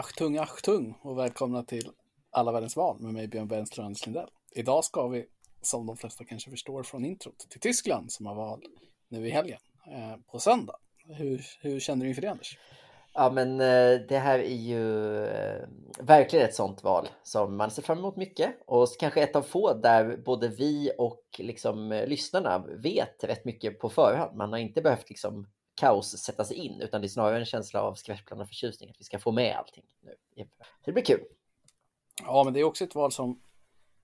Achtung, achtung och välkomna till Alla världens val med mig Björn Bennström och Anders Lindell. Idag ska vi, som de flesta kanske förstår från introt, till Tyskland som har val nu i helgen eh, på söndag. Hur, hur känner du inför det Anders? Ja, men eh, det här är ju eh, verkligen ett sånt val som man ser fram emot mycket och kanske ett av få där både vi och liksom eh, lyssnarna vet rätt mycket på förhand. Man har inte behövt liksom kaos sätta sig in, utan det är snarare en känsla av skvättblandad förtjusning, att vi ska få med allting nu. Det blir kul. Ja, men det är också ett val som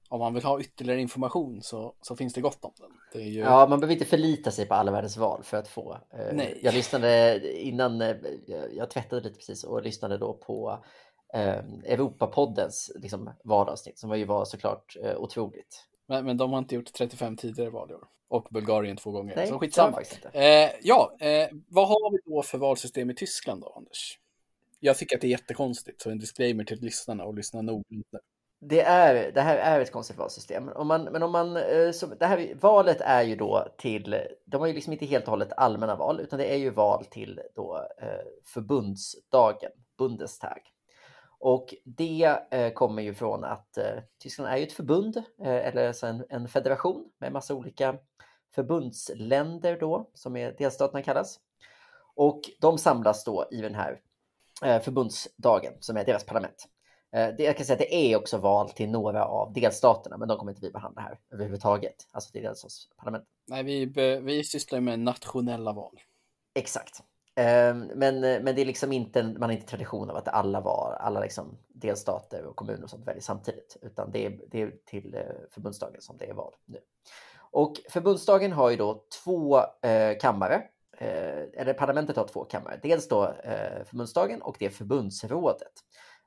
om man vill ha ytterligare information så, så finns det gott om den. Ju... Ja, man behöver inte förlita sig på alla världens val för att få. Eh, Nej. Jag lyssnade innan, eh, jag tvättade lite precis och lyssnade då på eh, Europapoddens liksom, valavsnitt som var ju var såklart eh, otroligt. Men, men de har inte gjort 35 tidigare val i år. Och Bulgarien två gånger. Nej, så skitsamma. Eh, ja, eh, vad har vi då för valsystem i Tyskland då, Anders? Jag tycker att det är jättekonstigt, så en disclaimer till lyssnarna och lyssna noggrant Det, är, det här är ett konstigt valsystem. Om man, men om man, eh, så det här, valet är ju då till, de har ju liksom inte helt och hållet allmänna val, utan det är ju val till då eh, förbundsdagen, Bundestag. Och det eh, kommer ju från att eh, Tyskland är ju ett förbund, eh, eller alltså en, en, federation med massa olika förbundsländer då, som är delstaterna kallas. Och de samlas då i den här förbundsdagen som är deras parlament. Det, jag kan säga att det är också val till några av delstaterna, men de kommer inte vi behandla här överhuvudtaget, alltså till delstatsparlament. Nej, vi, vi sysslar med nationella val. Exakt. Ehm, men, eh, men det är liksom inte, man har inte tradition av att alla var, alla liksom delstater och kommuner och sånt väljer samtidigt, utan det är, det är till eh, förbundsdagen som det är val nu. Och förbundsdagen har ju då två eh, kammare, eh, eller parlamentet har två kammare, dels då eh, förbundsdagen och det är förbundsrådet.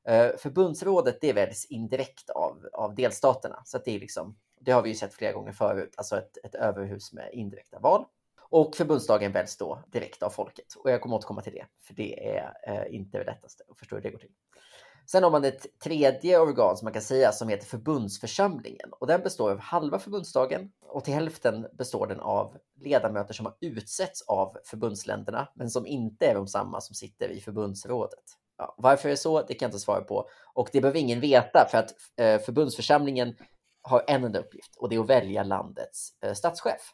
Eh, förbundsrådet det väljs indirekt av, av delstaterna, så att det är liksom, det har vi ju sett flera gånger förut, alltså ett, ett överhus med indirekta val. Och förbundsdagen väljs då direkt av folket. Och jag kommer återkomma till det, för det är eh, inte det lättaste att förstå hur det går till. Sen har man ett tredje organ som man kan säga som heter förbundsförsamlingen och den består av halva förbundsdagen och till hälften består den av ledamöter som har utsetts av förbundsländerna men som inte är de samma som sitter i förbundsrådet. Ja, varför det är så, det kan jag inte svara på och det behöver ingen veta för att eh, förbundsförsamlingen har en enda uppgift och det är att välja landets eh, statschef.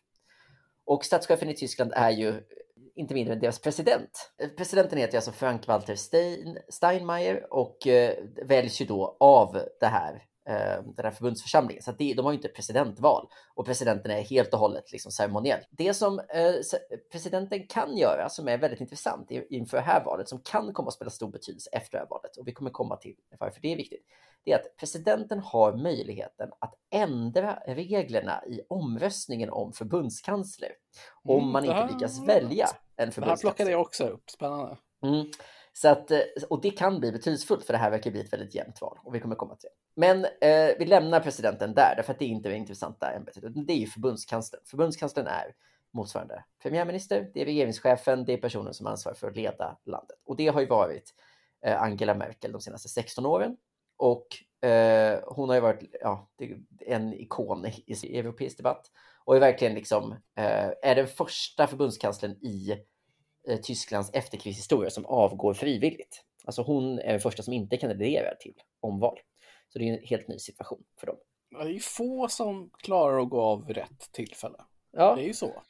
Och statschefen i Tyskland är ju eh, inte mindre än deras president. Eh, presidenten heter alltså Frank-Walter Stein, Steinmeier och eh, väljs ju då av det här, den här förbundsförsamlingen. Så det, de har ju inte presidentval och presidenten är helt och hållet liksom ceremoniell. Det som eh, presidenten kan göra som är väldigt intressant inför det här valet som kan komma att spela stor betydelse efter det här valet och vi kommer komma till varför det är viktigt det är att presidenten har möjligheten att ändra reglerna i omröstningen om förbundskansler om mm, man inte lyckas välja en förbundskansler. Det här plockade jag också upp, spännande. Mm. Så att, eh, och det kan bli betydelsefullt för det här verkar bli ett väldigt jämnt val och vi kommer komma till det. Men eh, vi lämnar presidenten där därför att det är inte det intressanta ämbetet det är ju förbundskanslern. Förbundskanslern är motsvarande premiärminister, det är regeringschefen, det är personen som ansvarar för att leda landet och det har ju varit eh, Angela Merkel de senaste 16 åren och eh, hon har ju varit ja, en ikon i, i europeisk debatt och är verkligen liksom, eh, är den första förbundskanslern i eh, Tysklands efterkrigshistoria som avgår frivilligt. Alltså hon är den första som inte kandiderar till omval. Så det är en helt ny situation för dem. Det är ju få som klarar att gå av rätt tillfälle. Ja. Det är ju så.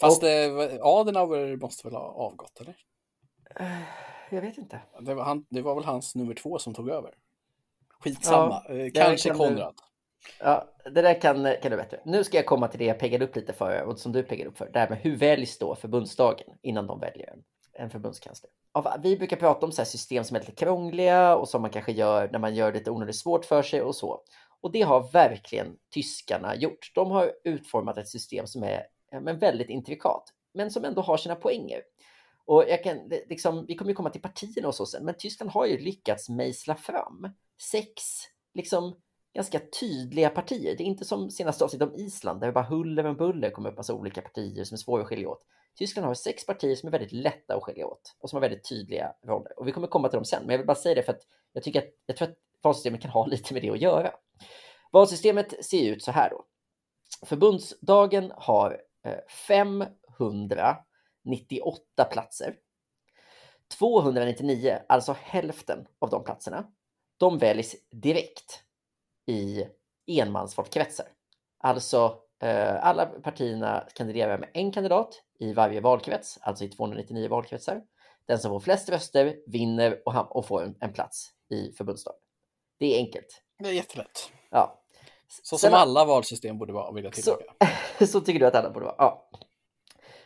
Fast och, eh, Adenauer måste väl ha avgått, eller? Eh, jag vet inte. Det var, han, det var väl hans nummer två som tog över. Skitsamma, ja, eh, kanske kan Konrad. Du, ja, det där kan, kan du bättre. Nu ska jag komma till det jag peggade upp lite för och som du peggade upp för. Det här med hur väljs då förbundsdagen innan de väljer en, en förbundskansler. Vi brukar prata om så system som är lite krångliga och som man kanske gör när man gör det lite onödigt svårt för sig och så. Och det har verkligen tyskarna gjort. De har utformat ett system som är men väldigt intrikat, men som ändå har sina poänger. Och jag kan, liksom, vi kommer ju komma till partierna och så sen, men Tyskland har ju lyckats mejsla fram sex liksom, ganska tydliga partier. Det är inte som senaste avsnittet om Island där det bara huller och buller kommer upp massa olika partier som är svåra att skilja åt. Tyskland har sex partier som är väldigt lätta att skilja åt och som har väldigt tydliga roller. Och vi kommer komma till dem sen, men jag vill bara säga det för att jag tycker att jag tror att valsystemet kan ha lite med det att göra. Valsystemet ser ut så här då. Förbundsdagen har eh, 598 platser. 299, alltså hälften av de platserna, de väljs direkt i enmansvalkretsar. Alltså eh, alla partierna kandiderar med en kandidat i varje valkrets, alltså i 299 valkretsar. Den som får flest röster vinner och, och får en, en, plats i förbundsdagen. Det är enkelt. Det är jättelätt. Ja. Så Sen, som alla valsystem borde vara, vill jag tillägga. Så, så tycker du att alla borde vara? Ja.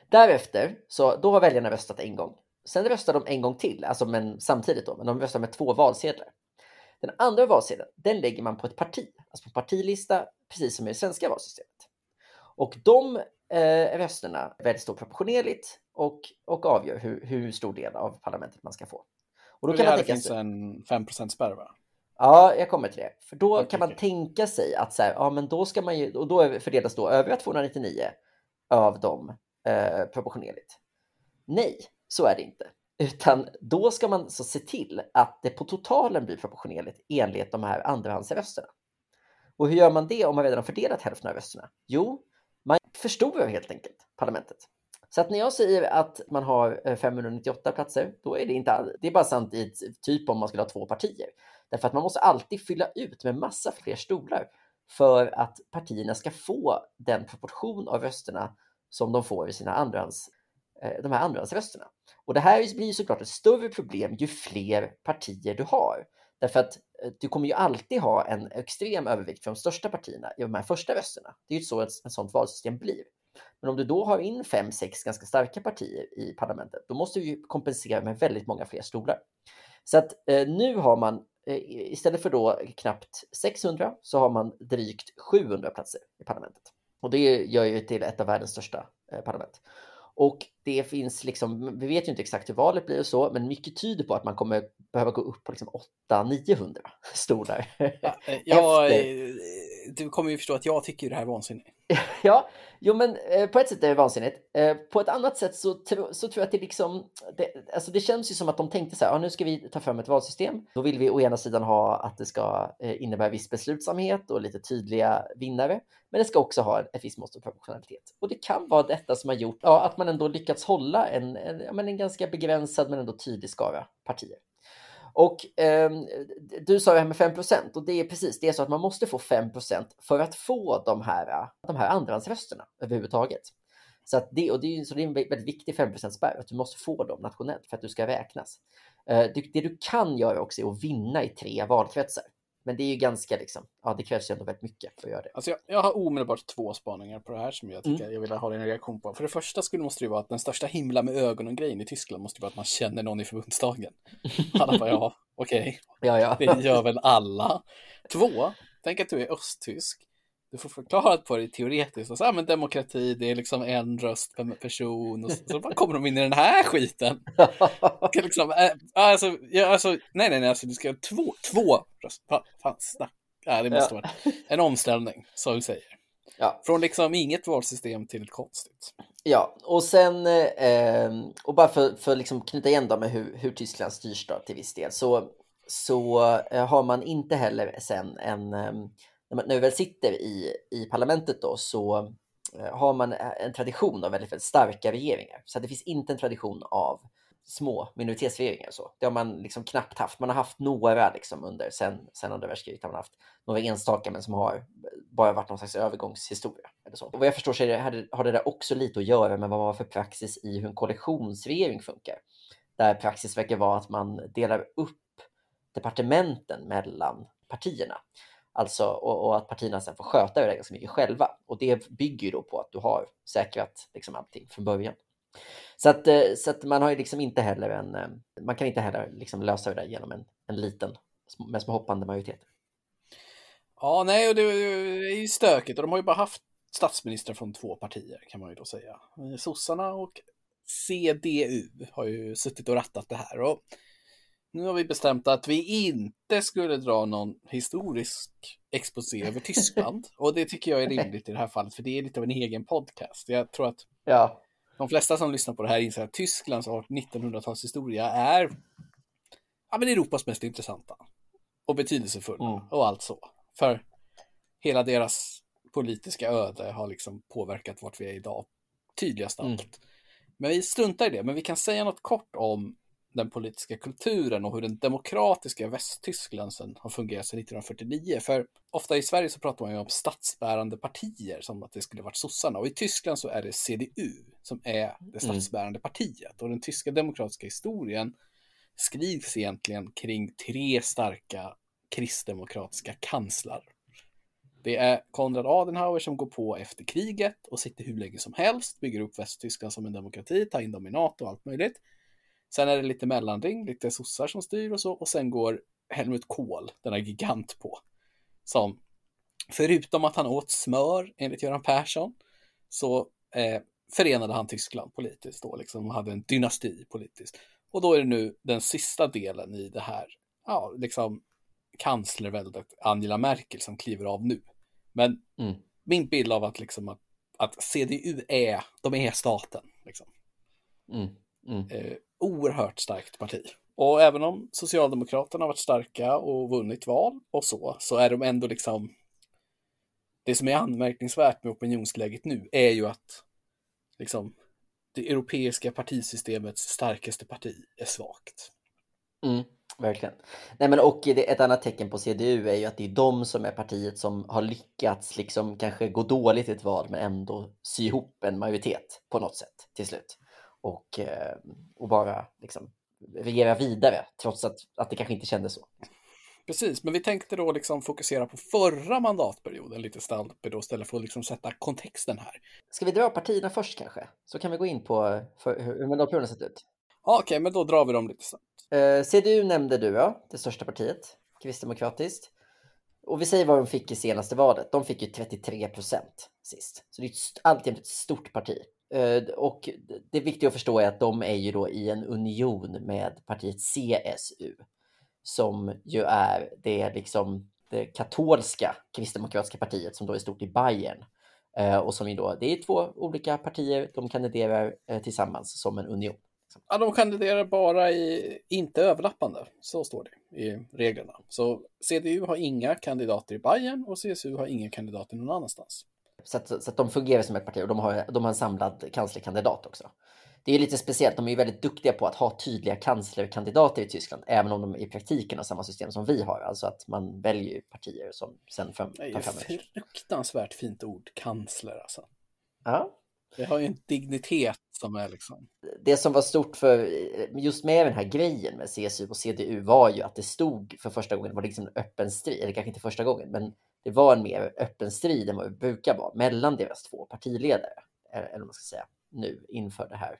Därefter, så då har väljarna röstat en gång. Sen röstar de en gång till, alltså men samtidigt då, men de röstar med två valsedlar. Den andra valsedeln, den lägger man på ett parti, alltså på partilista, precis som i det svenska valsystemet. Och de eh, rösterna väljs då proportionerligt och, och avgör hur, hur stor del av parlamentet man ska få. Och då och kan man tänka finns sig... en 5 spärr va? Ja, jag kommer till det. För då okay, kan man okay. tänka sig att så här, ja, men då ska man ju, och då fördelas då övriga 299 av dem eh, proportionerligt. Nej, så är det inte. Utan då ska man så se till att det på totalen blir proportionerligt enligt de här andrahandsrösterna. Och hur gör man det om man redan har fördelat hälften av rösterna? Jo, förstod jag helt enkelt parlamentet. Så att när jag säger att man har eh, 598 platser, då är det inte all... det är bara sant i typ om man skulle ha två partier. Därför att man måste alltid fylla ut med massa fler stolar för att partierna ska få den proportion av rösterna som de får i sina andrahands, eh, de här andrahandsrösterna. Och det här blir såklart ett större problem ju fler partier du har. Därför att Eh, du kommer ju alltid ha en extrem övervikt för de största partierna i de här första rösterna. Det är ju så ett, ett sådant valsystem blir. Men om du då har in fem, sex ganska starka partier i parlamentet, då måste du kompensera med väldigt många fler stolar. Så att eh, nu har man eh, istället för då knappt 600 så har man drygt 700 platser i parlamentet. Och det gör ju till ett av världens största eh, parlament. Och det finns liksom, vi vet ju inte exakt hur valet blir och så, men mycket tyder på att man kommer behöva gå upp på liksom 800-900 stolar. Ja, eh, jag, eh, du kommer ju förstå att jag tycker det här är vansinnigt. ja, jo men eh, på ett sätt är det vansinnigt. På ett annat sätt så, så tror jag att det liksom, det, alltså det känns ju som att de tänkte så här, ja, nu ska vi ta fram ett valsystem. Då vill vi å ena sidan ha att det ska innebära viss beslutsamhet och lite tydliga vinnare. Men det ska också ha ett visst mått av proportionalitet. Och det kan vara detta som har gjort ja, att man ändå lyckats hålla en, en, en ganska begränsad men ändå tydlig skara partier. Och eh, du sa det här med 5 och det är precis det är så att man måste få 5% för att få de här, de här andrahandsrösterna överhuvudtaget. Så, att det, och det, är, så det är en väldigt viktig 5 spärr att du måste få dem nationellt för att du ska räknas. Eh, det, det, du kan göra också är att vinna i tre valkretsar. Men det är ju ganska liksom, ja det krävs ju ändå väldigt mycket för att göra det. Alltså jag, jag har omedelbart två spaningar på det här som jag tycker mm. jag vill ha en reaktion på. För det första skulle måste det vara att den största himla med ögonen-grejen i Tyskland måste vara att man känner någon i förbundsdagen. Alla bara, ja, okej. Okay. Ja, ja. Det gör väl alla. Två, tänk att du är östtysk du får förklarat på det teoretiskt. Och så, ja, men demokrati, det är liksom en röst per person. Och så, så bara kommer de in i den här skiten. Liksom, äh, alltså, ja, alltså, nej, nej, nej, alltså, du ska ha två, två röster. Fan, snack. Ja, det måste ja. vara en omställning, som du säger. Ja. Från liksom inget valsystem till ett konstigt. Ja, och sen, eh, och bara för, för liksom knyta igen då med hur, hur Tyskland styrs då till viss del, så, så eh, har man inte heller sen en när, man, när vi väl sitter i, i parlamentet då så eh, har man eh, en tradition av väldigt, väldigt starka regeringar. Så det finns inte en tradition av små minoritetsregeringar. Så. Det har man liksom knappt haft. Man har haft några liksom under, sen, sen andra världskriget har man haft några enstaka men som har bara varit någon slags övergångshistoria. Eller så. Och vad jag förstår så det, har det där också lite att göra med vad man har för praxis i hur en koalitionsregering funkar. Där praxis verkar vara att man delar upp departementen mellan partierna. Alltså, och, och, att partierna sen får sköta det ganska mycket själva. Och det bygger ju då på att du har säkrat liksom allting från början. Så att, eh, så att man har ju liksom inte heller en, eh, man kan inte heller liksom lösa det där genom en, en liten med små hoppande majoriteter. Ja, nej, och det är ju stökigt och de har ju bara haft statsministrar från två partier kan man ju då säga. Eh, sossarna och CDU har ju suttit och rattat det här och nu har vi bestämt att vi inte skulle dra någon historisk exposé över Tyskland. Och det tycker jag är rimligt i det här fallet, för det är lite av en egen podcast. Jag tror att ja. de flesta som lyssnar på det här inser att Tysklands 1900-talshistoria är ja, men Europas mest intressanta och betydelsefulla mm. och allt så. För hela deras politiska öde har liksom påverkat vart vi är idag tydligast allt. Mm. Men vi struntar i det, men vi kan säga något kort om den politiska kulturen och hur den demokratiska Västtyskland sen har fungerat sedan 1949. För ofta i Sverige så pratar man ju om statsbärande partier som att det skulle varit sossarna och i Tyskland så är det CDU som är det mm. statsbärande mm. partiet och den tyska demokratiska historien skrivs egentligen kring tre starka kristdemokratiska kanslar. Det är Konrad Adenauer som går på efter kriget och sitter hur länge som helst, bygger upp Västtyskland som en demokrati, tar in dem i NATO och allt möjligt. Sen är det lite mellanring, lite sossar som styr och så, och sen går Helmut Kohl, denna gigant på, som förutom att han åt smör, enligt Göran Persson, så eh, förenade han Tyskland politiskt då, liksom hade en dynasti politiskt. Och då är det nu den sista delen i det här, ja, liksom kanslerväldet Angela Merkel som kliver av nu. Men mm. min bild av att, liksom att, att CDU är, de är staten. Liksom. Mm. Mm. Eh, oerhört starkt parti. Och även om Socialdemokraterna har varit starka och vunnit val och så, så är de ändå liksom det som är anmärkningsvärt med opinionsläget nu är ju att liksom det europeiska partisystemets starkaste parti är svagt. Mm. Verkligen. Nej, men och ett annat tecken på CDU är ju att det är de som är partiet som har lyckats liksom kanske gå dåligt i ett val men ändå sy ihop en majoritet på något sätt till slut. Och, eh, och bara liksom regera vidare trots att, att det kanske inte kändes så. Precis, men vi tänkte då liksom fokusera på förra mandatperioden lite snabbt då istället för att liksom sätta kontexten här. Ska vi dra partierna först kanske? Så kan vi gå in på för, hur mandatperioden sett ut. Ja, Okej, okay, men då drar vi dem lite snabbt. Eh, CDU nämnde du, ja, det största partiet, kristdemokratiskt. Och vi säger vad de fick i senaste valet. De fick ju 33 procent sist. Så det är alltid ett stort parti. Eh, och det viktiga att förstå är att de är ju då i en union med partiet CSU. Som ju är det liksom det katolska kristdemokratiska partiet som då är stort i Bayern. Eh, och som ju då, det är två olika partier, de kandiderar eh, tillsammans som en union. Ja, de kandiderar bara i inte överlappande. Så står det i reglerna. Så CDU har inga kandidater i Bayern och CSU har inga kandidater någon annanstans. Så att, så att de fungerar som ett parti och de har, de har en samlad kanslerkandidat också. Det är lite speciellt, de är väldigt duktiga på att ha tydliga kanslerkandidater i Tyskland, även om de i praktiken har samma system som vi har, alltså att man väljer partier som sen fram. Det är ett fruktansvärt fint ord, kansler alltså. Ja, det har ju en dignitet som är liksom. Det som var stort för just med den här grejen med CSU och CDU var ju att det stod för första gången, det var liksom en öppen strid, eller kanske inte första gången, men det var en mer öppen strid än vad det brukar vara mellan deras två partiledare, eh, eller vad man ska säga, nu inför det här,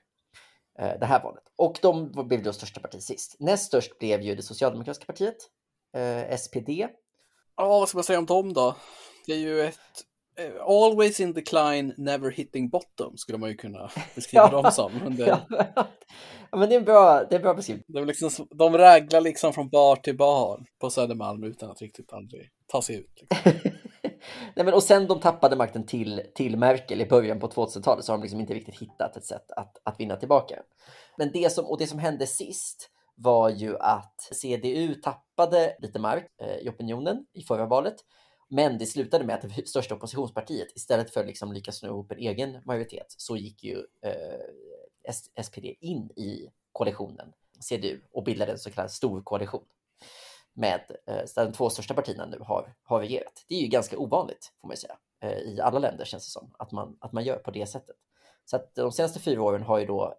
eh, det här valet. Och de blev då största parti sist. Näst störst blev ju det socialdemokratiska partiet, eh, SPD. Ja, vad ska man säga om dem då? Det är ju ett always in decline, never hitting bottom skulle man ju kunna beskriva dem som. Men det, ja, men det är bra, det är bra beskrivning. Är liksom, de raglar liksom från bar till bar på Södermalm utan att riktigt aldrig ta sig ut. Liksom. Nej, men, och sen de tappade makten till, till Merkel i början på 2000-talet så har de liksom inte riktigt hittat ett sätt att, att vinna tillbaka. Men det som, och det som hände sist var ju att CDU tappade lite mark eh, i opinionen i förra valet men det slutade med att det största oppositionspartiet istället för att liksom lyckas nå ihop en egen majoritet så gick ju eh, SPD in i koalitionen CDU och bildade en så kallad stor koalition med eh, de två största partierna nu har, har regerat. Det är ju ganska ovanligt får man säga. Eh, I alla länder känns det som att man, att man gör på det sättet. Så att de senaste fyra åren har ju då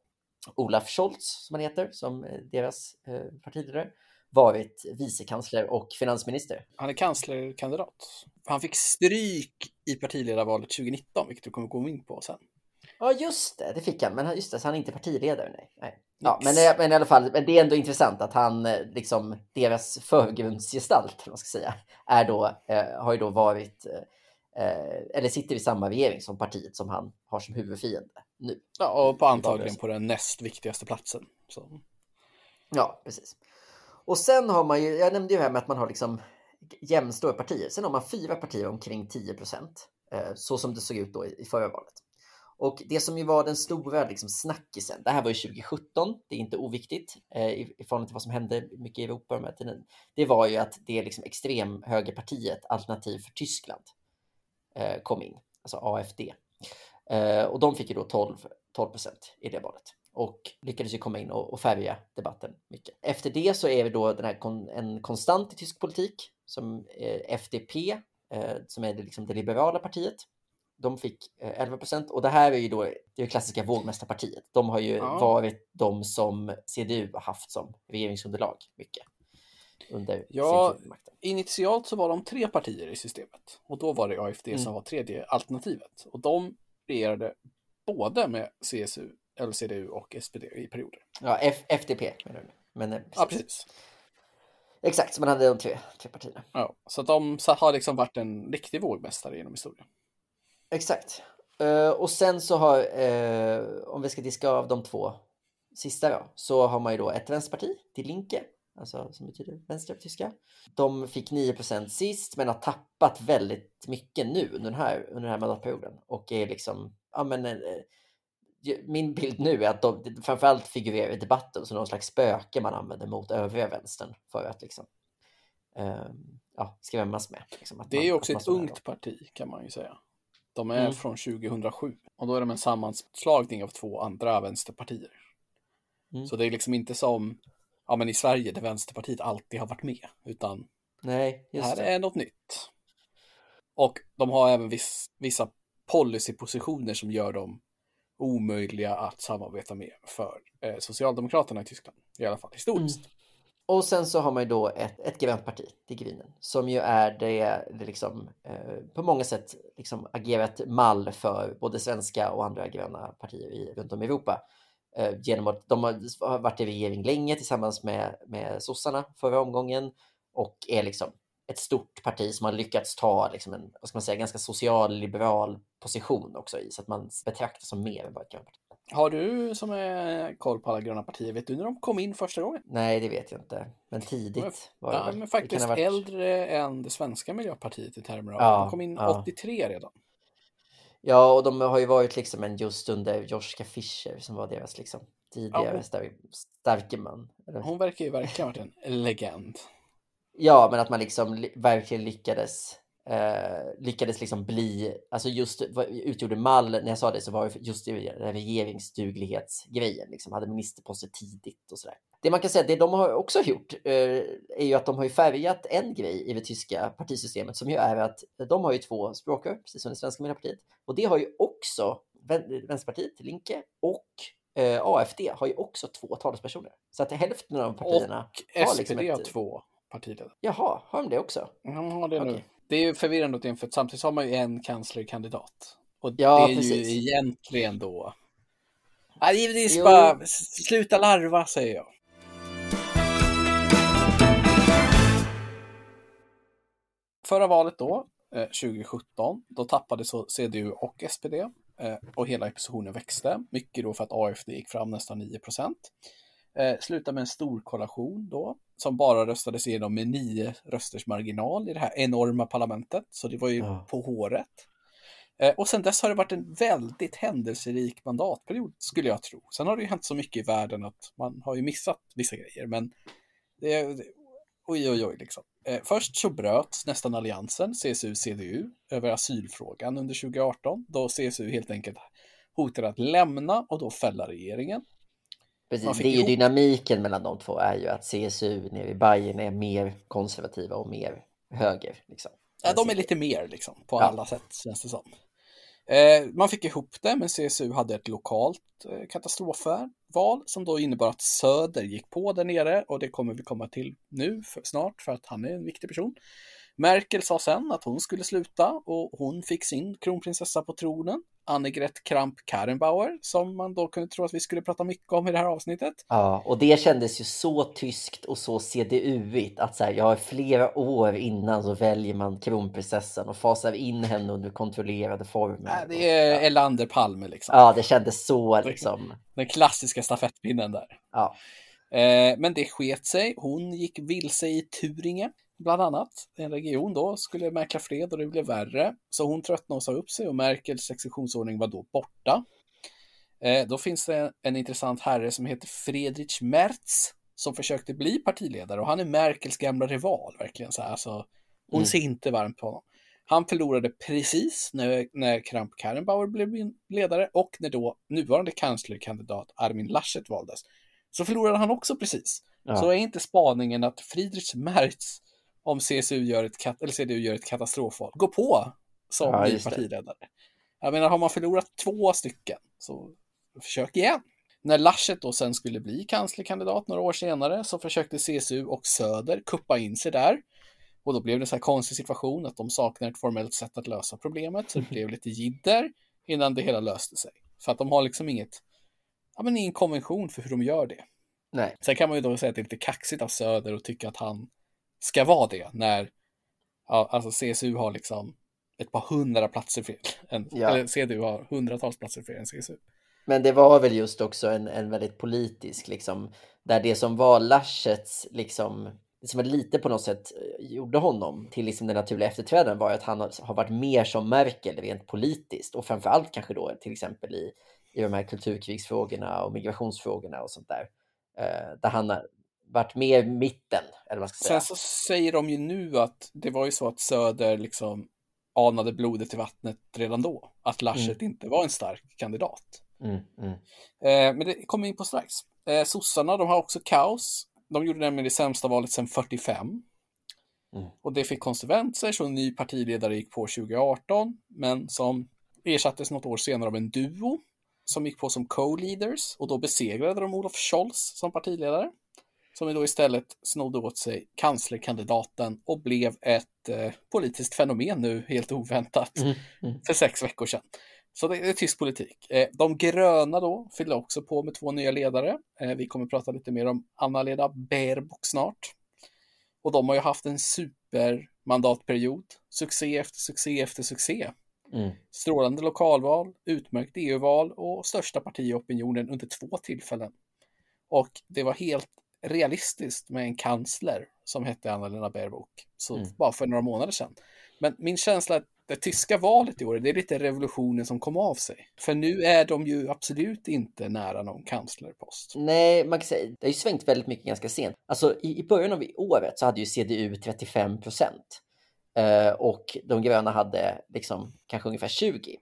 Olaf Scholz, som han heter, som eh, deras eh, partiledare, varit vicekansler och finansminister. Han är kanslerkandidat. Han fick stryk i partiledarvalet 2019, vilket du kommer gå in på sen. Ja, just det, det fick han. Men just det, så han är inte partiledare. Nej. nej. Ja, men, eh, men i alla fall, men det är ändå intressant att han, eh, liksom, deras förgrundsgestalt, man ska säga, är då, eh, har ju då varit, eh, eller sitter i samma regering som partiet som han har som huvudfiende nu. Ja, och på antagligen på den näst viktigaste platsen. Så. Ja, precis. Och sen har man ju, jag nämnde ju här med att man har liksom jämnstora partier. Sen har man fyra partier omkring 10 procent, eh, så som det såg ut då i förra valet. Och det som ju var den stora liksom, snackisen, det här var ju 2017, det är inte oviktigt eh, i, i förhållande till vad som hände mycket i Europa de här tiden. Det var ju att det liksom extremhögerpartiet Alternativ för Tyskland eh, kom in, alltså AFD. Eh, och de fick ju då 12, 12 procent i det valet och lyckades ju komma in och, och färga debatten mycket. Efter det så är det då den här kon, en konstant i tysk politik som eh, FDP, eh, som är det, liksom det liberala partiet. De fick eh, 11 procent och det här är ju då det klassiska vågmästarpartiet. De har ju Ja. varit de som CDU har haft som regeringsunderlag mycket under Ja. Initialt så var de tre partier i systemet och då var det AFD Mm. som var tredje alternativet. Och de regerade både med CSU, eller CDU och SPD i perioder. Ja, F, FDP menar du? Men, eh, Ja, precis. Exakt, så man hade de tre, tre partierna. Ja, så de har liksom varit en riktig vågmästare genom historien. Exakt. Eh, och sen så har, eh, om vi ska diska av de två sista då, så har man ju då ett vänsterparti, Die Linke, alltså som betyder vänster på tyska. De fick 9% sist, men har tappat väldigt mycket nu under den här, under den här mandatperioden och är liksom, ja men min bild nu är att de framförallt figurerar i debatten som någon slags spöke man använder mot övriga vänstern för att liksom eh, ja, skrämmas med. Liksom, Det är ju också ett ungt parti kan man ju säga. De är Mm. från 2007 och då är de en sammanslagning av två andra vänsterpartier. Mm. Så det är liksom inte som ja, men i Sverige där Vänsterpartiet alltid har varit med, utan Nej, det här det. är något nytt. Och de har även viss, vissa policypositioner som gör dem omöjliga att samarbeta med för eh, Socialdemokraterna i Tyskland, i alla fall historiskt. Mm. Och sen så har man ju då ett, ett grönt parti, Die Grünen, som ju är det, det liksom, eh, på många sätt liksom agerat mall för både svenska och andra gröna partier i, runt om i Europa. Eh, genom att de har, har varit i regering länge tillsammans med, med sossarna förra omgången och är liksom ett stort parti som har lyckats ta liksom en, vad ska man säga, ganska social-liberal position också i, så att man betraktas som mer än bara ett grönt parti. Har du som är koll på alla gröna partier, vet du när de kom in första gången? Nej, det vet jag inte, men tidigt var det Ja, men faktiskt varit- äldre än det svenska miljöpartiet i termer av, Ja, de kom in ja. 83 redan. Ja, och de har ju varit liksom en just under Joschka Fischer som var deras liksom tidigare Ja, hon- star starke man. Eller- Hon verkar ju verkligen ha varit en legend. Ja, men att man liksom li- verkligen lyckades eh, lyckades liksom bli, alltså just utgjorde mall, när jag sa det så var det just det regeringsduglighetsgrejen, liksom hade ministerposter tidigt och sådär. Det man kan säga, det de har också gjort eh, är ju att de har ju färgat en grej i det tyska partisystemet som ju är att de har ju två språkrör, precis som det svenska Miljöpartiet. Och det har ju också Vän- Vänsterpartiet, Linke och eh, AFD har ju också två talespersoner. Så att hälften av partierna Och har SPD liksom har ett- två partiledare. Jaha, har de det också? De har det nu. Okej. Det är ju förvirrande åt en, för samtidigt har man ju en kanslerkandidat. Och Ja, det är precis. ju egentligen då... Ja, givetvis Jo. bara sluta larva, säger jag. Förra valet då, eh, 2017, då tappade så CDU och SPD eh, och hela oppositionen växte. Mycket då för att AFD gick fram nästan 9 procent. Eh, slutade med en stor koalition då, som bara röstades igenom med nio rösters marginal i det här enorma parlamentet. Så det var ju Ja. på håret. Eh, och sen dess har det varit en väldigt händelserik mandatperiod, skulle jag tro. Sen har det ju hänt så mycket i världen att man har ju missat vissa grejer, men det, det oj, oj, oj, liksom. Eh, först så bröt nästan alliansen, CSU-CDU, över asylfrågan under 2018, då CSU helt enkelt hotade att lämna och då fälla regeringen. Precis, det är ju dynamiken mellan de två är ju att CSU nere i Bayern är mer konservativa och mer höger. Liksom. Ja, de är lite mer liksom, på Ja. alla sätt, känns det som. Eh, man fick ihop det, men CSU hade ett lokalt eh, katastrofval som då innebar att Söder gick på där nere och det kommer vi komma till nu för, snart för att han är en viktig person. Merkel sa sen att hon skulle sluta och hon fick sin kronprinsessa på tronen, Annegret Kramp-Karrenbauer, som man då kunde tro att vi skulle prata mycket om i det här avsnittet. Ja, och det kändes ju så tyskt och så CDU-igt att så här, ja, flera år innan så väljer man kronprinsessan och fasar in henne under kontrollerade former. Äh, det är Elander Palme liksom. Ja, det kändes så liksom. Den klassiska stafettpinnen där. Ja, Eh, men det sket sig. Hon gick vilse i Turinge, bland annat. En region då, skulle mäkla fred och det blev värre. Så hon tröttnade och sa upp sig och Merkels successionsordning var då borta. Eh, då finns det en intressant herre som heter Friedrich Merz som försökte bli partiledare och han är Merkels gamla rival, verkligen så här. Alltså, hon Mm. ser inte varmt på honom. Han förlorade precis när, när Kramp Karrenbauer blev ledare och när då nuvarande kanslerkandidat Armin Laschet valdes. Så förlorade han också precis. Ja. Så är inte spaningen att Friedrich Merz, om CSU gör ett, eller CDU gör ett katastrofval, går på som ja, ny partiledare. Jag menar, har man förlorat två stycken, så försök igen. När Laschet då sen skulle bli kanslerkandidat några år senare så försökte CSU och Söder kuppa in sig där. Och då blev det en så här konstig situation att de saknar ett formellt sätt att lösa problemet, så det blev lite jidder innan det hela löste sig. För att de har liksom inget, ja men ingen konvention för hur de gör det. Nej. Sen kan man ju då säga att det är lite kaxigt av Söder att tycka att han ska vara det när, ja, alltså CSU har liksom ett par hundra platser fel. En, ja. Eller CDU har hundratals platser fel än CSU. Men det var väl just också en, en väldigt politisk, liksom, där det som var Laschets, liksom, som lite på något sätt eh, gjorde honom till liksom den naturliga efterträdaren var att han har varit mer som Merkel rent politiskt och framförallt kanske då till exempel i, i de här kulturkrigsfrågorna och migrationsfrågorna och sånt där. Eh, där han varit mer mitten, eller vad ska säga. Sen så säger de ju nu att det var ju så att Söder liksom anade blodet i vattnet redan då. Att Laschet mm. inte var en stark kandidat. Mm, mm. Eh, men det kommer in på strax. Eh, sossarna, de har också kaos. De gjorde nämligen det sämsta valet sedan 45. Mm. Och det fick konsekvenser, så en ny partiledare gick på 2018, men som ersattes något år senare av en duo som gick på som co-leaders och då besegrade de Olof Scholz som partiledare. Som då istället snodde åt sig kanslerkandidaten och blev ett eh, politiskt fenomen nu helt oväntat mm, mm. för sex veckor sedan. Så det är tysk politik. Eh, de gröna då fyllde också på med två nya ledare. Eh, vi kommer prata lite mer om Anna-Lena Baerbock snart. Och de har ju haft en supermandatperiod. Succé efter succé efter succé. Mm. Strålande lokalval, utmärkt EU-val och största parti i opinionen under två tillfällen. Och det var helt realistiskt med en kansler som hette Anna-Lena Baerbock. Så mm. bara för några månader sedan. Men min känsla är att det tyska valet i år, det är lite revolutionen som kom av sig. För nu är de ju absolut inte nära någon kanslerpost. Nej, man kan säga, det har ju svängt väldigt mycket ganska sent. Alltså i, i början av året så hade ju CDU 35 procent. Eh, och de gröna hade liksom kanske ungefär 20.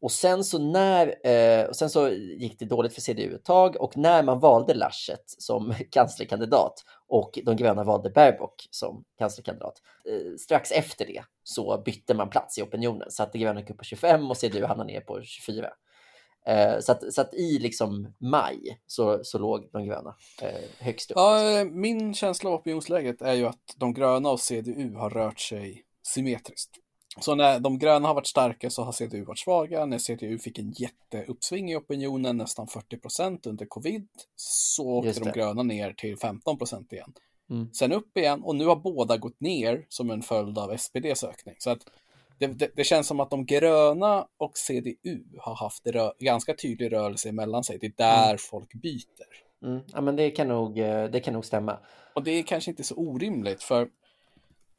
Och sen så när, eh, och sen så gick det dåligt för CDU ett tag och när man valde Laschet som kanslerkandidat och de gröna valde Baerbock som kanslerkandidat, eh, strax efter det så bytte man plats i opinionen så att de gröna gick upp på 25 och CDU hamnade ner på 24. Eh, så, att, så att i liksom maj så, så låg de gröna eh, högst upp. Ja, eh, min känsla av opinionsläget är ju att de gröna och CDU har rört sig symmetriskt. Så när de gröna har varit starka så har CDU varit svaga. När CDU fick en jätteuppsving i opinionen, nästan 40 procent under covid, så åkte de gröna ner till 15 procent igen. Mm. Sen upp igen och nu har båda gått ner som en följd av SPDs ökning. Så att det, det, det känns som att de gröna och CDU har haft en ganska tydlig rörelse mellan sig. Det är där mm. folk byter. Mm. Ja, men det kan, nog, eh, det kan nog stämma. Och det är kanske inte så orimligt, för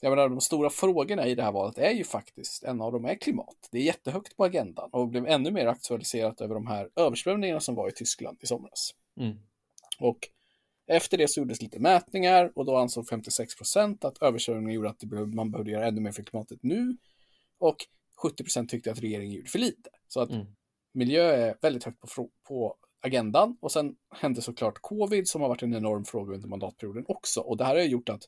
jag menar, de stora frågorna i det här valet är ju faktiskt, en av dem är klimat. Det är jättehögt på agendan och blev ännu mer aktualiserat över de här översvämningarna som var i Tyskland i somras. Mm. Och efter det så gjordes lite mätningar och då ansåg 56 procent att översvämningen gjorde att man behövde göra ännu mer för klimatet nu. Och 70 procent tyckte att regeringen gjorde för lite. Så att mm. miljö är väldigt högt på, på agendan. Och sen hände såklart covid som har varit en enorm fråga under mandatperioden också. Och det här har gjort att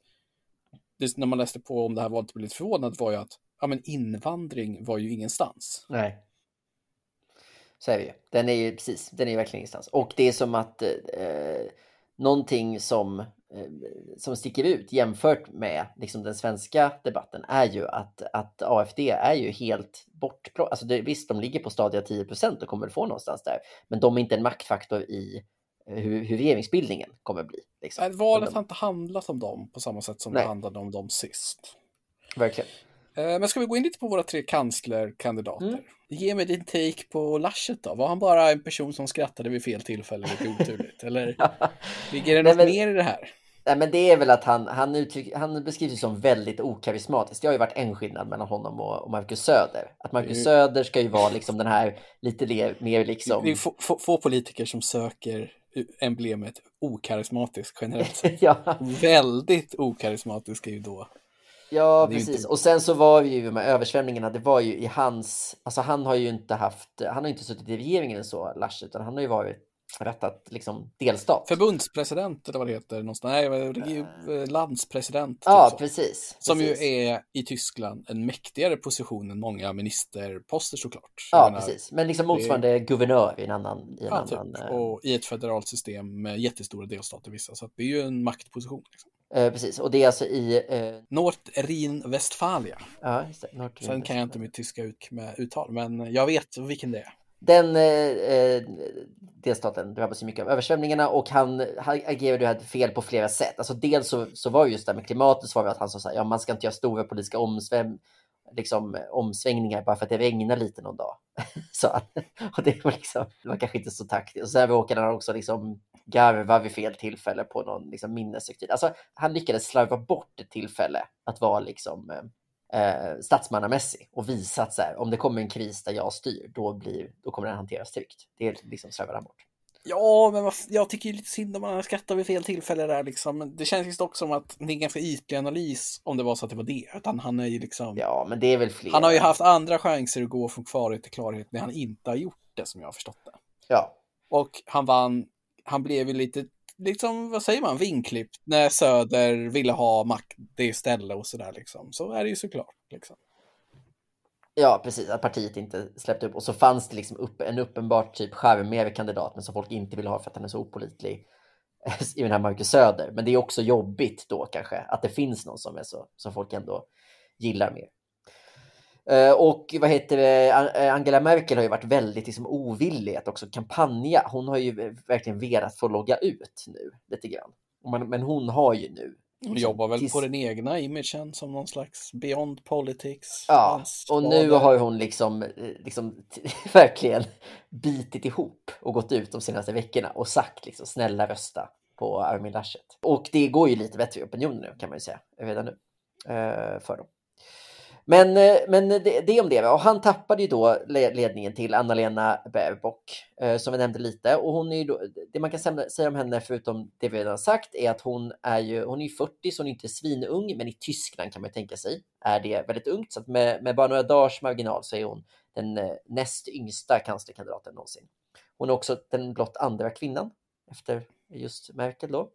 det, när man läste på om det här valet typ blev lite förvånad var ju att ja, men invandring var ju ingenstans. Nej. Så är det ju. Den är ju precis, den är ju verkligen ingenstans. Och det är som att eh, någonting som, eh, som sticker ut jämfört med liksom, den svenska debatten är ju att, att AFD är ju helt bort. Alltså visst, de ligger på stadiga 10 procent och kommer få någonstans där, men de är inte en maktfaktor i hur, hur regeringsbildningen kommer bli. Liksom. Valet har inte handlat om dem på samma sätt som Nej. det handlade om dem sist. Verkligen. Eh, men ska vi gå in lite på våra tre kanslerkandidater? Mm. Ge mig din take på Laschet då. Var han bara en person som skrattade vid fel tillfälle lite oturligt? Eller ligger det något men, mer i det här? Nej, men det är väl att han, han, uttryck, han beskrivs som väldigt okarismatisk. Det har ju varit en skillnad mellan honom och, och Marcus Söder. Att Marcus mm. Söder ska ju vara liksom den här lite mer liksom... Det är få, få, få politiker som söker emblemet okarismatisk generellt sett. ja. Väldigt okarismatisk är ju då Ja, ju precis. inte- Och sen så var ju de här översvämningarna, det var ju i hans, alltså han har ju inte haft, han har inte suttit i regeringen så, Lars, utan han har ju varit rättat liksom delstat. Förbundspresident eller vad det heter någonstans. Nej, regi- landspresident. ja, typ precis. Som precis. ju är i Tyskland en mäktigare position än många ministerposter såklart. Ja, menar, precis. Men liksom motsvarande guvernör i en annan... I en Ja, typ. annan eh, Och i ett federalt system med jättestora delstater vissa. Så det är ju en maktposition. Liksom. eh, precis, och det är alltså i... Eh, Nordrhein-Westfalia. ja, just det. Sen kan jag inte mitt tyska ut med uttal, men jag vet vilken det är. Den eh, eh, delstaten drabbas ju mycket av översvämningarna och han, han agerade ju fel på flera sätt. Alltså dels så, så var det just det här med klimatet så var det att han sa så här, ja man ska inte göra stora politiska omsväm, liksom, omsvängningar bara för att det regnar lite någon dag. så, och det var liksom, det var kanske inte så taktiskt. Och sen råkade han också liksom garva vid fel tillfälle på någon liksom, minneshögtid. Alltså han lyckades slarva bort ett tillfälle att vara liksom eh, eh, statsmannamässig och visa att så här, om det kommer en kris där jag styr, då, blir, då kommer den hanteras tryggt. Det är liksom slarvar han bort. Ja, men jag tycker ju lite synd om han skrattar vid fel tillfälle där liksom. Det känns ju dock som att det är en ganska ytlig analys om det var så att det var det. Utan han är ju liksom... Ja, men det är väl fler. Han har ju haft andra chanser att gå från klarhet till klarhet när han inte har gjort det som jag har förstått det. Ja, Och han vann, han blev ju lite, liksom, vad säger man, vinklippt när Söder ville ha makt det istället och sådär liksom. Så är det ju såklart. Liksom. ja, precis. Att partiet inte släppte upp. Och så fanns det liksom upp, en uppenbart typ charmigare kandidat, men som folk inte vill ha för att han är så opolitlig i den här Marcus Söder. Men det är också jobbigt då kanske att det finns någon som är så, som folk ändå gillar mer. Eh, Och vad heter det, eh, Angela Merkel har ju varit väldigt liksom ovillig att också kampanja. Hon har ju verkligen velat få logga ut nu lite grann. Men, hon har ju nu. Hon jobbar väl tills- på den egna imagen som någon slags beyond politics. Ja, och nu har hon liksom, eh, liksom verkligen bitit ihop och gått ut de senaste veckorna och sagt liksom snälla rösta på Armin Laschet. Och det går ju lite bättre i opinionen nu kan man ju säga redan nu för dem. Men, eh, men det, det om det. Och han tappade ju då ledningen till Anna-Lena Baerbock eh, som vi nämnde lite. Och hon är ju då, det man kan säga om henne förutom det vi redan sagt är att hon är ju hon är 40 så hon är inte svinung men i Tyskland kan man ju tänka sig är det väldigt ungt. Så att med, med bara några dagars marginal så är hon den eh, näst yngsta kanslerkandidaten någonsin. Hon är också den blott andra kvinnan efter just Merkel då.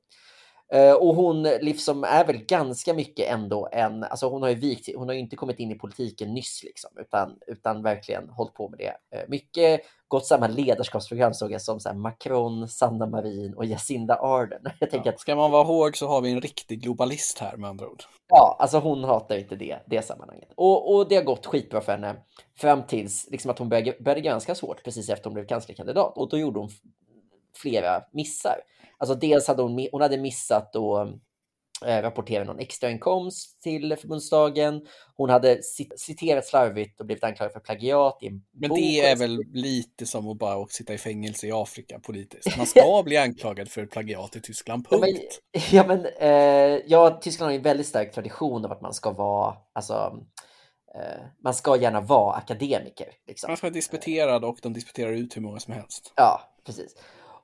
Eh, Och hon liksom är väl ganska mycket ändå en, alltså hon har ju vikt, hon har ju inte kommit in i politiken nyss liksom, utan, utan verkligen hållit på med det. Eh, Mycket gått samma ledarskapsprogram såg jag som så Macron, Sanna Marin och Jacinda Ardern. Jag tänker Ja, att, ska man vara hård så har vi en riktig globalist här med andra ord. ja, alltså hon hatar inte det, det sammanhanget. Och, och det har gått skitbra för henne fram tills liksom att hon började, började ganska svårt precis efter hon blev kanslerkandidat och då gjorde hon flera missar. Alltså dels hade hon, hon hade missat att eh, rapportera någon extrainkomst till förbundsdagen. Hon hade cit- citerat slarvigt och blivit anklagad för plagiat i en Men bok. det är väl lite som att bara sitta i fängelse i Afrika politiskt. Man ska bli anklagad för plagiat i Tyskland, Ja, men, punkt. ja, men eh, ja, Tyskland har ju en väldigt stark tradition av att man ska vara, alltså, eh, man ska gärna vara akademiker. Liksom. Man ska vara disputerad och de disputerar ut hur många som helst. Ja, precis.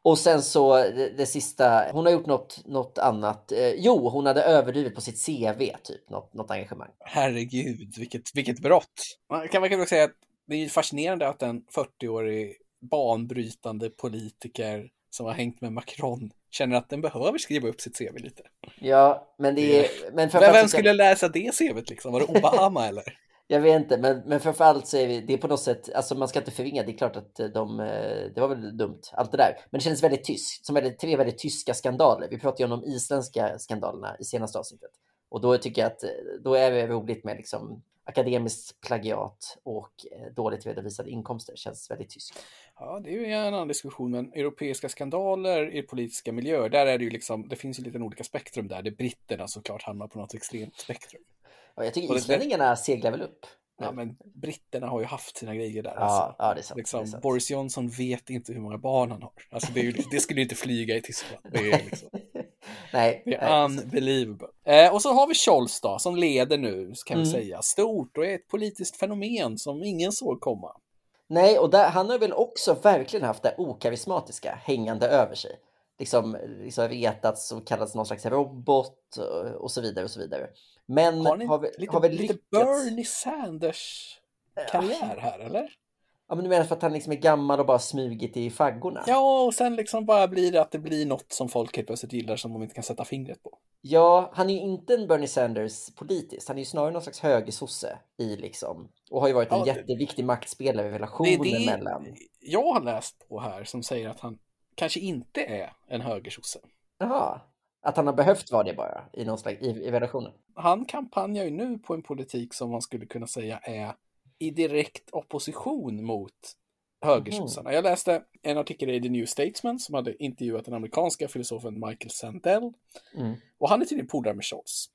Och sen så det, det sista, hon har gjort något, något annat. Eh, jo, hon hade överdrivit på sitt CV, typ, något, något engagemang. Herregud, vilket, vilket brott. Man kan man kan säga att det är fascinerande att en 40-årig banbrytande politiker som har hängt med Macron känner att den behöver skriva upp sitt CV lite. Ja, men det är... Men Vem, vem skulle läsa det CVt liksom? Var det Obama eller? Jag vet inte, men, men framförallt så är vi, det är på något sätt, alltså man ska inte förringa, det är klart att de, eh, det var väl dumt, allt det där. Men det känns väldigt tyskt, som väldigt, tre väldigt tyska skandaler. Vi pratade ju om de isländska skandalerna i senaste avsnittet. Och då tycker jag att eh, då är det roligt med liksom akademiskt plagiat och eh, dåligt redovisade inkomster, känns väldigt tyskt. Ja, det är ju en annan diskussion, men europeiska skandaler i politiska miljöer, där är det ju liksom, det finns ju lite olika spektrum där, där britterna såklart hamnar på något extremt spektrum. Och jag tycker islänningarna seglar väl upp. Ja, men britterna har ju haft sina grejer där. ja, alltså. ja, det är sant. Liksom, det är. Boris Johnson vet inte hur många barn han har. Alltså, det, ju, det skulle ju inte flyga i Tyskland. Det är, liksom, nej, det är nej. unbelievable. Eh, och så har vi Scholz då, som leder nu, kan vi Mm. säga. Stort och är ett politiskt fenomen som ingen såg komma. Nej, och där, han har väl också verkligen haft det okarismatiska hängande över sig. liksom, liksom retats och kallats någon slags robot och, och så vidare och så vidare. Men Har ni har, vi, lite, har väl lite. Bernie Sanders karriär här eller? Ja, men du menar för att han liksom är gammal och bara smugit i faggorna? Ja, och sen liksom bara blir det att det blir något som folk helt plötsligt gillar som de inte kan sätta fingret på. Ja, han är ju inte en Bernie Sanders politiskt. Han är ju snarare någon slags högersosse i liksom och har ju varit en Ja, det- jätteviktig maktspelare i Det relationen det mellan. jag har läst på här som säger att han kanske inte är en högersosse. Jaha, att han har behövt vara det bara i någon slags i, i relationen. Han kampanjar ju nu på en politik som man skulle kunna säga är i direkt opposition mot högersossarna. Jag läste en artikel i The New Statesman som hade intervjuat den amerikanska filosofen Michael Sandel. Mm. Och han är tydligen polare med Scholz.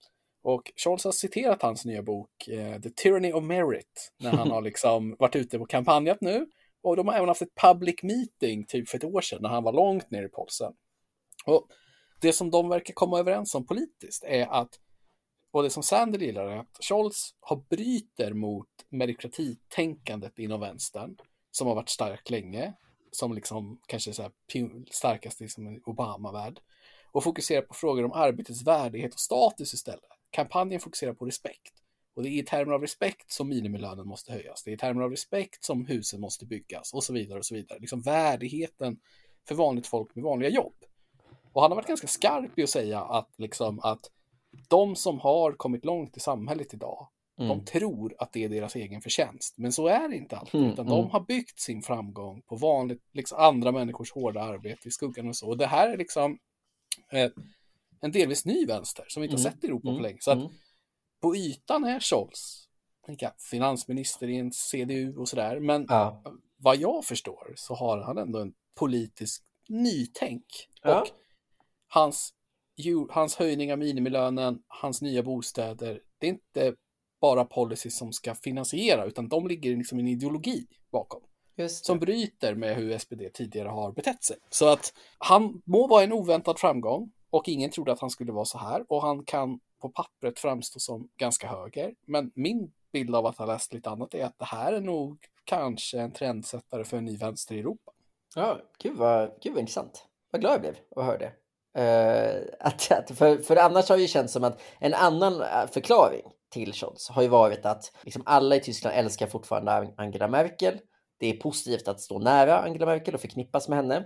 Och Scholz har citerat hans nya bok eh, The Tyranny of Merit när han har liksom varit ute och kampanjat nu. Och de har även haft ett public meeting typ för ett år sedan när han var långt ner i polsen. Och det som de verkar komma överens om politiskt är att, och det som Sander gillar är att Scholz har bryter mot meritokratitänkandet inom vänstern som har varit starkt länge, som liksom kanske är så här starkast i liksom Obama-värld och fokuserar på frågor om arbetets värdighet och status istället. Kampanjen fokuserar på respekt. Och det är i termer av respekt som minimilönen måste höjas. Det är i termer av respekt som husen måste byggas och så vidare och så vidare. Liksom värdigheten för vanligt folk med vanliga jobb. Och han har varit ganska skarp i att säga att, liksom, att de som har kommit långt i samhället idag, Mm. de tror att det är deras egen förtjänst. Men så är det inte alltid, Mm, utan mm. de har byggt sin framgång på vanligt, liksom andra människors hårda arbete i skuggan och så. Och det här är liksom eh, en delvis ny vänster som vi inte har Mm, sett i Europa mm, på länge. Så att mm. på ytan är Scholz finansminister i en CDU och sådär. Men Ja. vad jag förstår så har han ändå en politisk nytänk. Ja. Och hans, hans höjning av minimilönen, hans nya bostäder, det är inte bara policy som ska finansiera, utan de ligger liksom i en ideologi bakom som bryter med hur SPD tidigare har betett sig. Så att han må vara en oväntad framgång och ingen trodde att han skulle vara så här och han kan på pappret framstå som ganska höger. Men min bild av att ha läst lite annat är att det här är nog kanske en trendsättare för en ny vänster i Europa. Ja, gud vad, gud vad intressant. Vad glad jag blev att höra det. Eh, att, att, för, för annars har det ju känts som att en annan eh, förklaring till Scholz har ju varit att liksom alla i Tyskland älskar fortfarande Angela Merkel. Det är positivt att stå nära Angela Merkel och förknippas med henne.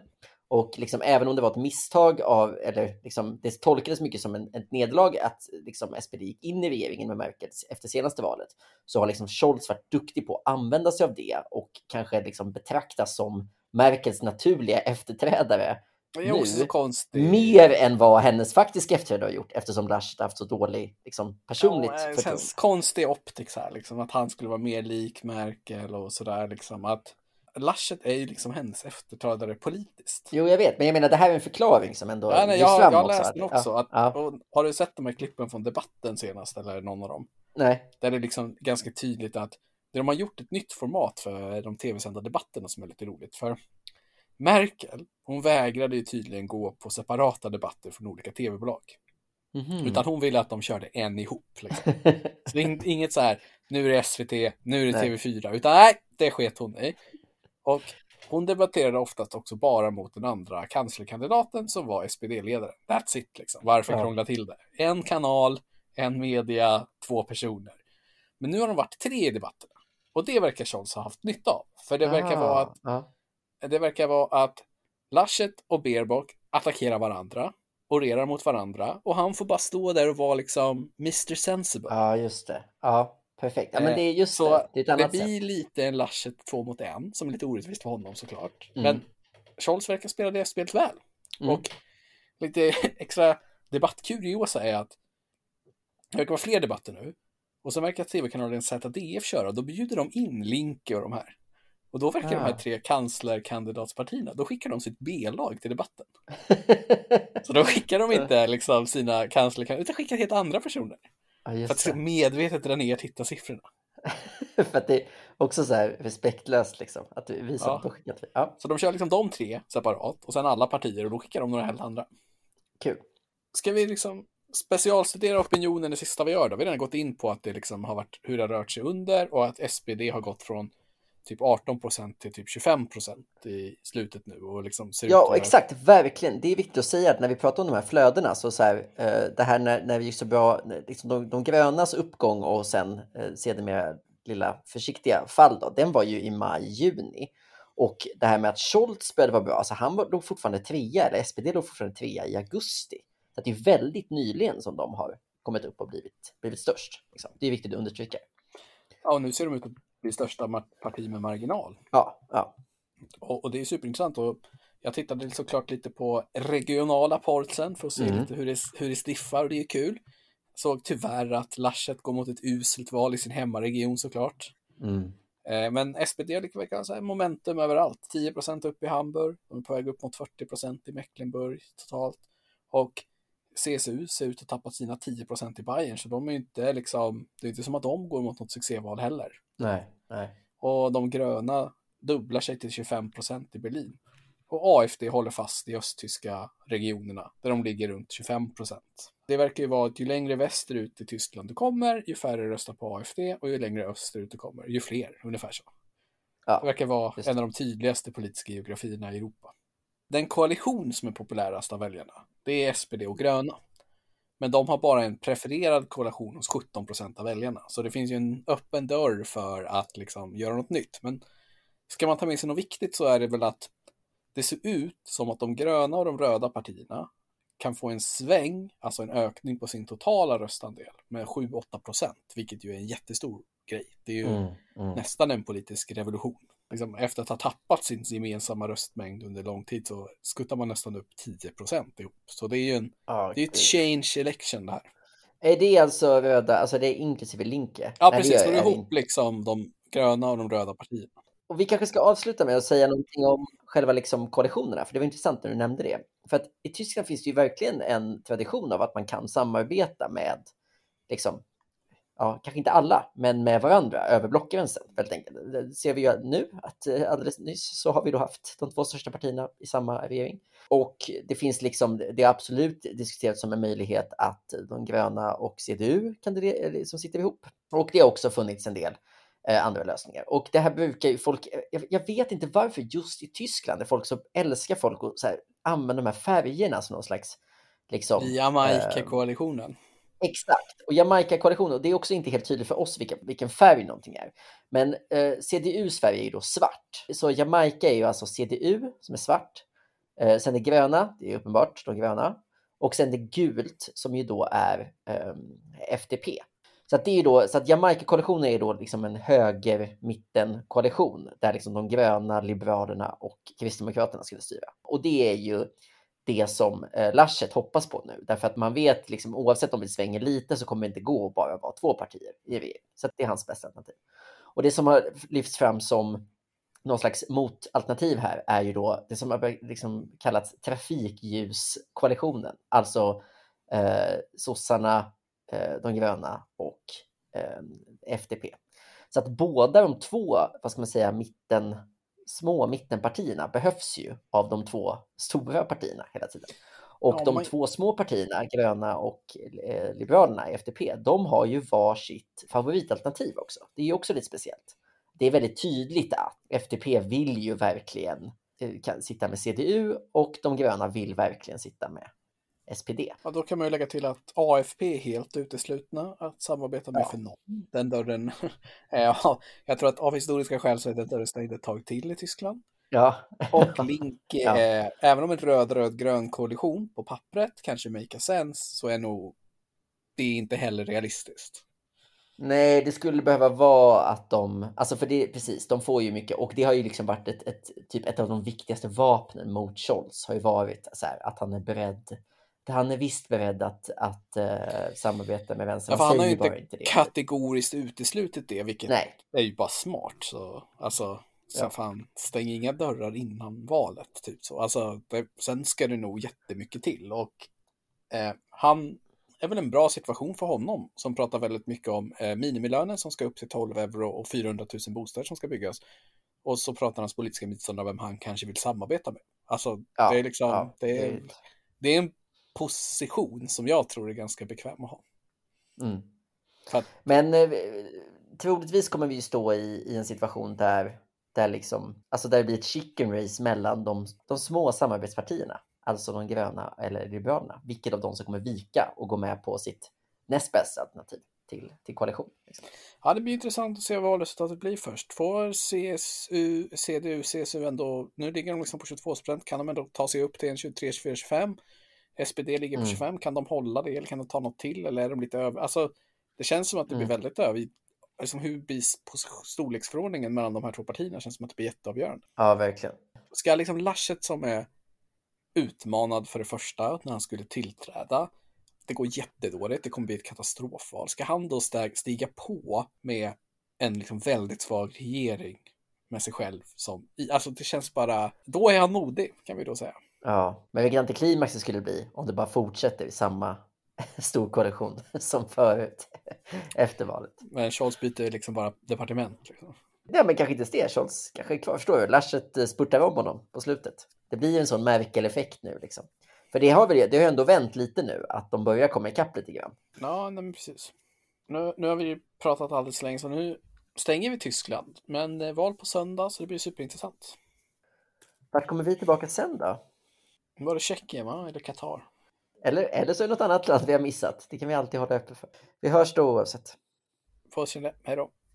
Och liksom, även om det var ett misstag av, eller liksom, det tolkades mycket som en, ett nederlag att liksom, SPD gick in i regeringen med Merkel efter senaste valet, så har liksom Scholz varit duktig på att använda sig av det och kanske liksom betraktas som Merkels naturliga efterträdare det är också Nu, så konstigt. mer än vad hennes faktiska efterträdare har gjort eftersom har haft så dålig liksom, personligt Ja, det känns konstig optik här, liksom, att han skulle vara mer lik Merkel och sådär. Liksom, att Laschet är ju liksom hennes efterträdare politiskt. Jo, jag vet, men jag menar det här är en förklaring som ändå Ja, nej, jag, fram jag har också. läst att- den också. Ja, Att, ja, och, har du sett de här klippen från debatten senast, eller någon av dem? nej. Där det är liksom ganska tydligt att de har gjort ett nytt format för de tv-sända debatterna som är lite roligt. För Merkel, hon vägrade ju tydligen gå på separata debatter från olika tv-bolag. Mhm. Utan hon ville att de körde en ihop. Liksom. Så in- inget så här, nu är det SVT, nu är det Nej. TV4, utan nej, det sket hon i. Och hon debatterade oftast också bara mot den andra kanslerkandidaten som var SPD-ledare. That's it liksom. Varför Ja. krångla till det? En kanal, en media, två personer. Men nu har de varit tre i debatterna. Och det verkar Scholz ha haft nytta av. För det verkar, Ah, vara att, ja. Det verkar vara att Laschet och Baerbock attackerar varandra, orerar mot varandra och han får bara stå där och vara liksom Mr. Sensible. ja, just det. Ja, perfekt. Ja, men Eh, det är just Så det. Det det annat sätt. blir lite en Laschet två mot en, som är lite orättvist för honom såklart. Mm. Men Scholz verkar spela det spelet väl. Mm. Och lite extra debattkuriosa är att det verkar vara fler debatter nu. Och så verkar tv-kanalen ZDF köra, då bjuder de in Linke och de här. Och då verkar de här Ah. tre kanslerkandidatspartierna, då skickar de sitt B-lag till debatten. Så då skickar de inte liksom sina kanslerkandidater, utan skickar helt andra personer. ja, För att det. medvetet dra ner tittarsiffrorna. För att det är också så här respektlöst liksom. Att du visar Ja. skickat. Ja, Så de kör liksom de tre separat och sen alla partier och då skickar de några helt andra. kul. Ska vi liksom specialstudera opinionen det sista vi gör då? Vi har redan gått in på att det liksom har varit hur det har rört sig under och att SPD har gått från typ 18 procent till typ 25 procent i slutet nu och liksom ser Ja, ut exakt, verkligen. Det är viktigt att säga att när vi pratar om de här flödena så så här, eh, det här när, när vi gick så bra, liksom de, de grönas uppgång och sen eh, sedermera lilla försiktiga fall då, den var ju i maj, juni. Och det här med att Scholz började vara bra, alltså han låg fortfarande trea, eller SPD låg fortfarande trea i augusti. Så det är väldigt nyligen som de har kommit upp och blivit, blivit störst. Liksom. Det är viktigt att understryka. Ja, och nu ser de ut att bli största parti med marginal. Ja, ja. Och, och det är superintressant. Och jag tittade såklart lite på regionala polsen för att se Mm. lite hur det, hur det stiffar och det är kul. Såg tyvärr att Laschet går mot ett uselt val i sin hemmaregion såklart. Mm. Eh, Men SPD verkar ha momentum överallt. 10% upp i Hamburg, de är på väg upp mot 40% i Mecklenburg totalt. Och CSU ser ut att ha tappat sina 10% i Bayern, så de är inte liksom, det är inte som att de går mot något succéval heller. Nej, nej. Och de gröna dubblar sig till 25% i Berlin. Och AFD håller fast i östtyska regionerna, där de ligger runt 25% Det verkar ju vara att ju längre västerut i Tyskland du kommer, ju färre röstar på AFD och ju längre österut du kommer, ju fler, ungefär så. Ja, Det verkar vara en av de tydligaste politiska geografierna i Europa. Den koalition som är populärast av väljarna, det är SPD och gröna. Men de har bara en prefererad koalition hos 17 procent av väljarna. Så det finns ju en öppen dörr för att liksom göra något nytt. Men ska man ta med sig något viktigt så är det väl att det ser ut som att de gröna och de röda partierna kan få en sväng, alltså en ökning på sin totala röstandel med 7-8 procent, vilket ju är en jättestor grej. Det är ju Mm, mm. nästan en politisk revolution. Liksom, efter att ha tappat sin gemensamma röstmängd under lång tid så skuttar man nästan upp 10 procent ihop. Så det är ju en, Ja, det är ett change election det här. Är det alltså röda, alltså det är inklusive Linke? Ja, Nej, det precis. jag ihop inte. liksom de gröna och de röda partierna. Och vi kanske ska avsluta med att säga någonting om själva liksom koalitionerna, för det var intressant när du nämnde det. För att i Tyskland finns det ju verkligen en tradition av att man kan samarbeta med, liksom, ja, kanske inte alla, men med varandra över blockgränsen. Helt enkelt. Det ser vi ju nu, att eh, alldeles nyss så har vi då haft de två största partierna i samma regering. Och det finns liksom, det är absolut diskuterat som en möjlighet att de gröna och CDU kan det, eller som sitter ihop. Och det har också funnits en del eh, andra lösningar. Och det här brukar ju folk, jag, jag vet inte varför just i Tyskland, där folk så älskar folk att så här, använda de här färgerna som någon slags liksom, Jamaica-koalitionen. Exakt, och Jamaica-koalitionen, det är också inte helt tydligt för oss vilken, vilken färg någonting är. Men eh, CDUs färg är ju då svart. Så Jamaica är ju alltså CDU som är svart. Eh, sen det gröna, det är uppenbart de gröna. Och sen det gult som ju då är eh, FDP. Så att, det är ju då, så att Jamaica-koalitionen är då liksom en höger-mitten-koalition där liksom de gröna, liberalerna och kristdemokraterna skulle styra. Och det är ju det som eh, Laschet hoppas på nu. Därför att man vet, liksom, oavsett om det svänger lite så kommer det inte gå att bara vara två partier i EU. Så det är hans bästa alternativ. Och det som har lyfts fram som någon slags motalternativ här är ju då det som har liksom kallats trafikljuskoalitionen. Alltså eh, sossarna, eh, de gröna och eh, FDP. Så att båda de två, vad ska man säga, mitten, små mittenpartierna behövs ju av de två stora partierna hela tiden. Och Ja, de man- två små partierna, gröna och eh, liberalerna, FDP, de har ju varsitt favoritalternativ också. Det är ju också lite speciellt. Det är väldigt tydligt att FDP vill ju verkligen eh, sitta med CDU och de gröna vill verkligen sitta med SPD. Ja, då kan man ju lägga till att AFP är helt uteslutna att samarbeta med Ja. för någon. Den dörren, ja, jag tror att av historiska skäl så är den dörren stängd ett tag till i Tyskland. Ja, Och Link, Ja. eh, även om en röd-röd-grön koalition på pappret kanske make sense, så är nog det inte heller realistiskt. Nej, det skulle behöva vara att de, alltså för det, precis, de får ju mycket och det har ju liksom varit ett, ett, typ ett av de viktigaste vapnen mot Scholz har ju varit så här, att han är beredd, han är visst beredd att, att eh, samarbeta med vänstern. Ja, han har ju inte inte det. kategoriskt uteslutit det, vilket Nej, är ju bara smart. Så, alltså, så Ja. fan, stäng inga dörrar innan valet. Typ så. Alltså, det, sen ska det nog jättemycket till. Och eh, han är väl en bra situation för honom som pratar väldigt mycket om eh, minimilönen som ska upp till 12 euro och 400 000 bostäder som ska byggas. Och så pratar hans politiska motståndare vem han kanske vill samarbeta med. Alltså, Ja, det är liksom, ja, det, är, det är en position som jag tror är ganska bekväm att ha. mm. Att, Men eh, troligtvis kommer vi stå i, i en situation där där, liksom, alltså där det blir ett chicken race mellan de, de små samarbetspartierna, alltså de gröna eller liberalerna, vilket av dem som kommer vika och gå med på sitt näst bästa alternativ till, till koalition. Liksom. Ja, det blir intressant att se vad valresultatet blir först. Får CSU, CDU, CSU ändå, nu ligger de liksom på 22 procent, kan de ändå ta sig upp till en 23, 24, 25? SPD ligger på Mm. 25, kan de hålla det eller kan de ta något till eller är de lite över? Alltså, det känns som att det blir Mm. väldigt över. Liksom hur blir storleksförordningen mellan de här två partierna känns som att det blir jätteavgörande. Ja, verkligen. Ska liksom Laschet som är utmanad för det första när han skulle tillträda, det går jättedåligt, det kommer bli ett katastrofval. Ska han då stiga på med en liksom väldigt svag regering med sig själv som, alltså det känns bara, då är han modig kan vi då säga. Ja, men vilken antiklimax det skulle bli om det bara fortsätter i samma storkoalition som förut efter valet. Men Scholz byter liksom bara departement. Liksom. Ja, men kanske inte det. Scholz kanske är kvar. Förstår du? Laschet eh, spurtar om honom på slutet. Det blir ju en sån Merkel-effekt nu liksom. För det har, väl, det har ändå vänt lite nu, att de börjar komma ikapp lite grann. Ja, nej, men precis. Nu, nu har vi ju pratat alldeles för länge så nu stänger vi Tyskland. Men eh, val på söndag så det blir superintressant. Vart kommer vi tillbaka sen då? Var det Tjeckien va? Eller Qatar? Eller, eller så är det något annat land vi har missat. Det kan vi alltid hålla öppet för. Vi hörs då oavsett. Får se. Hej då.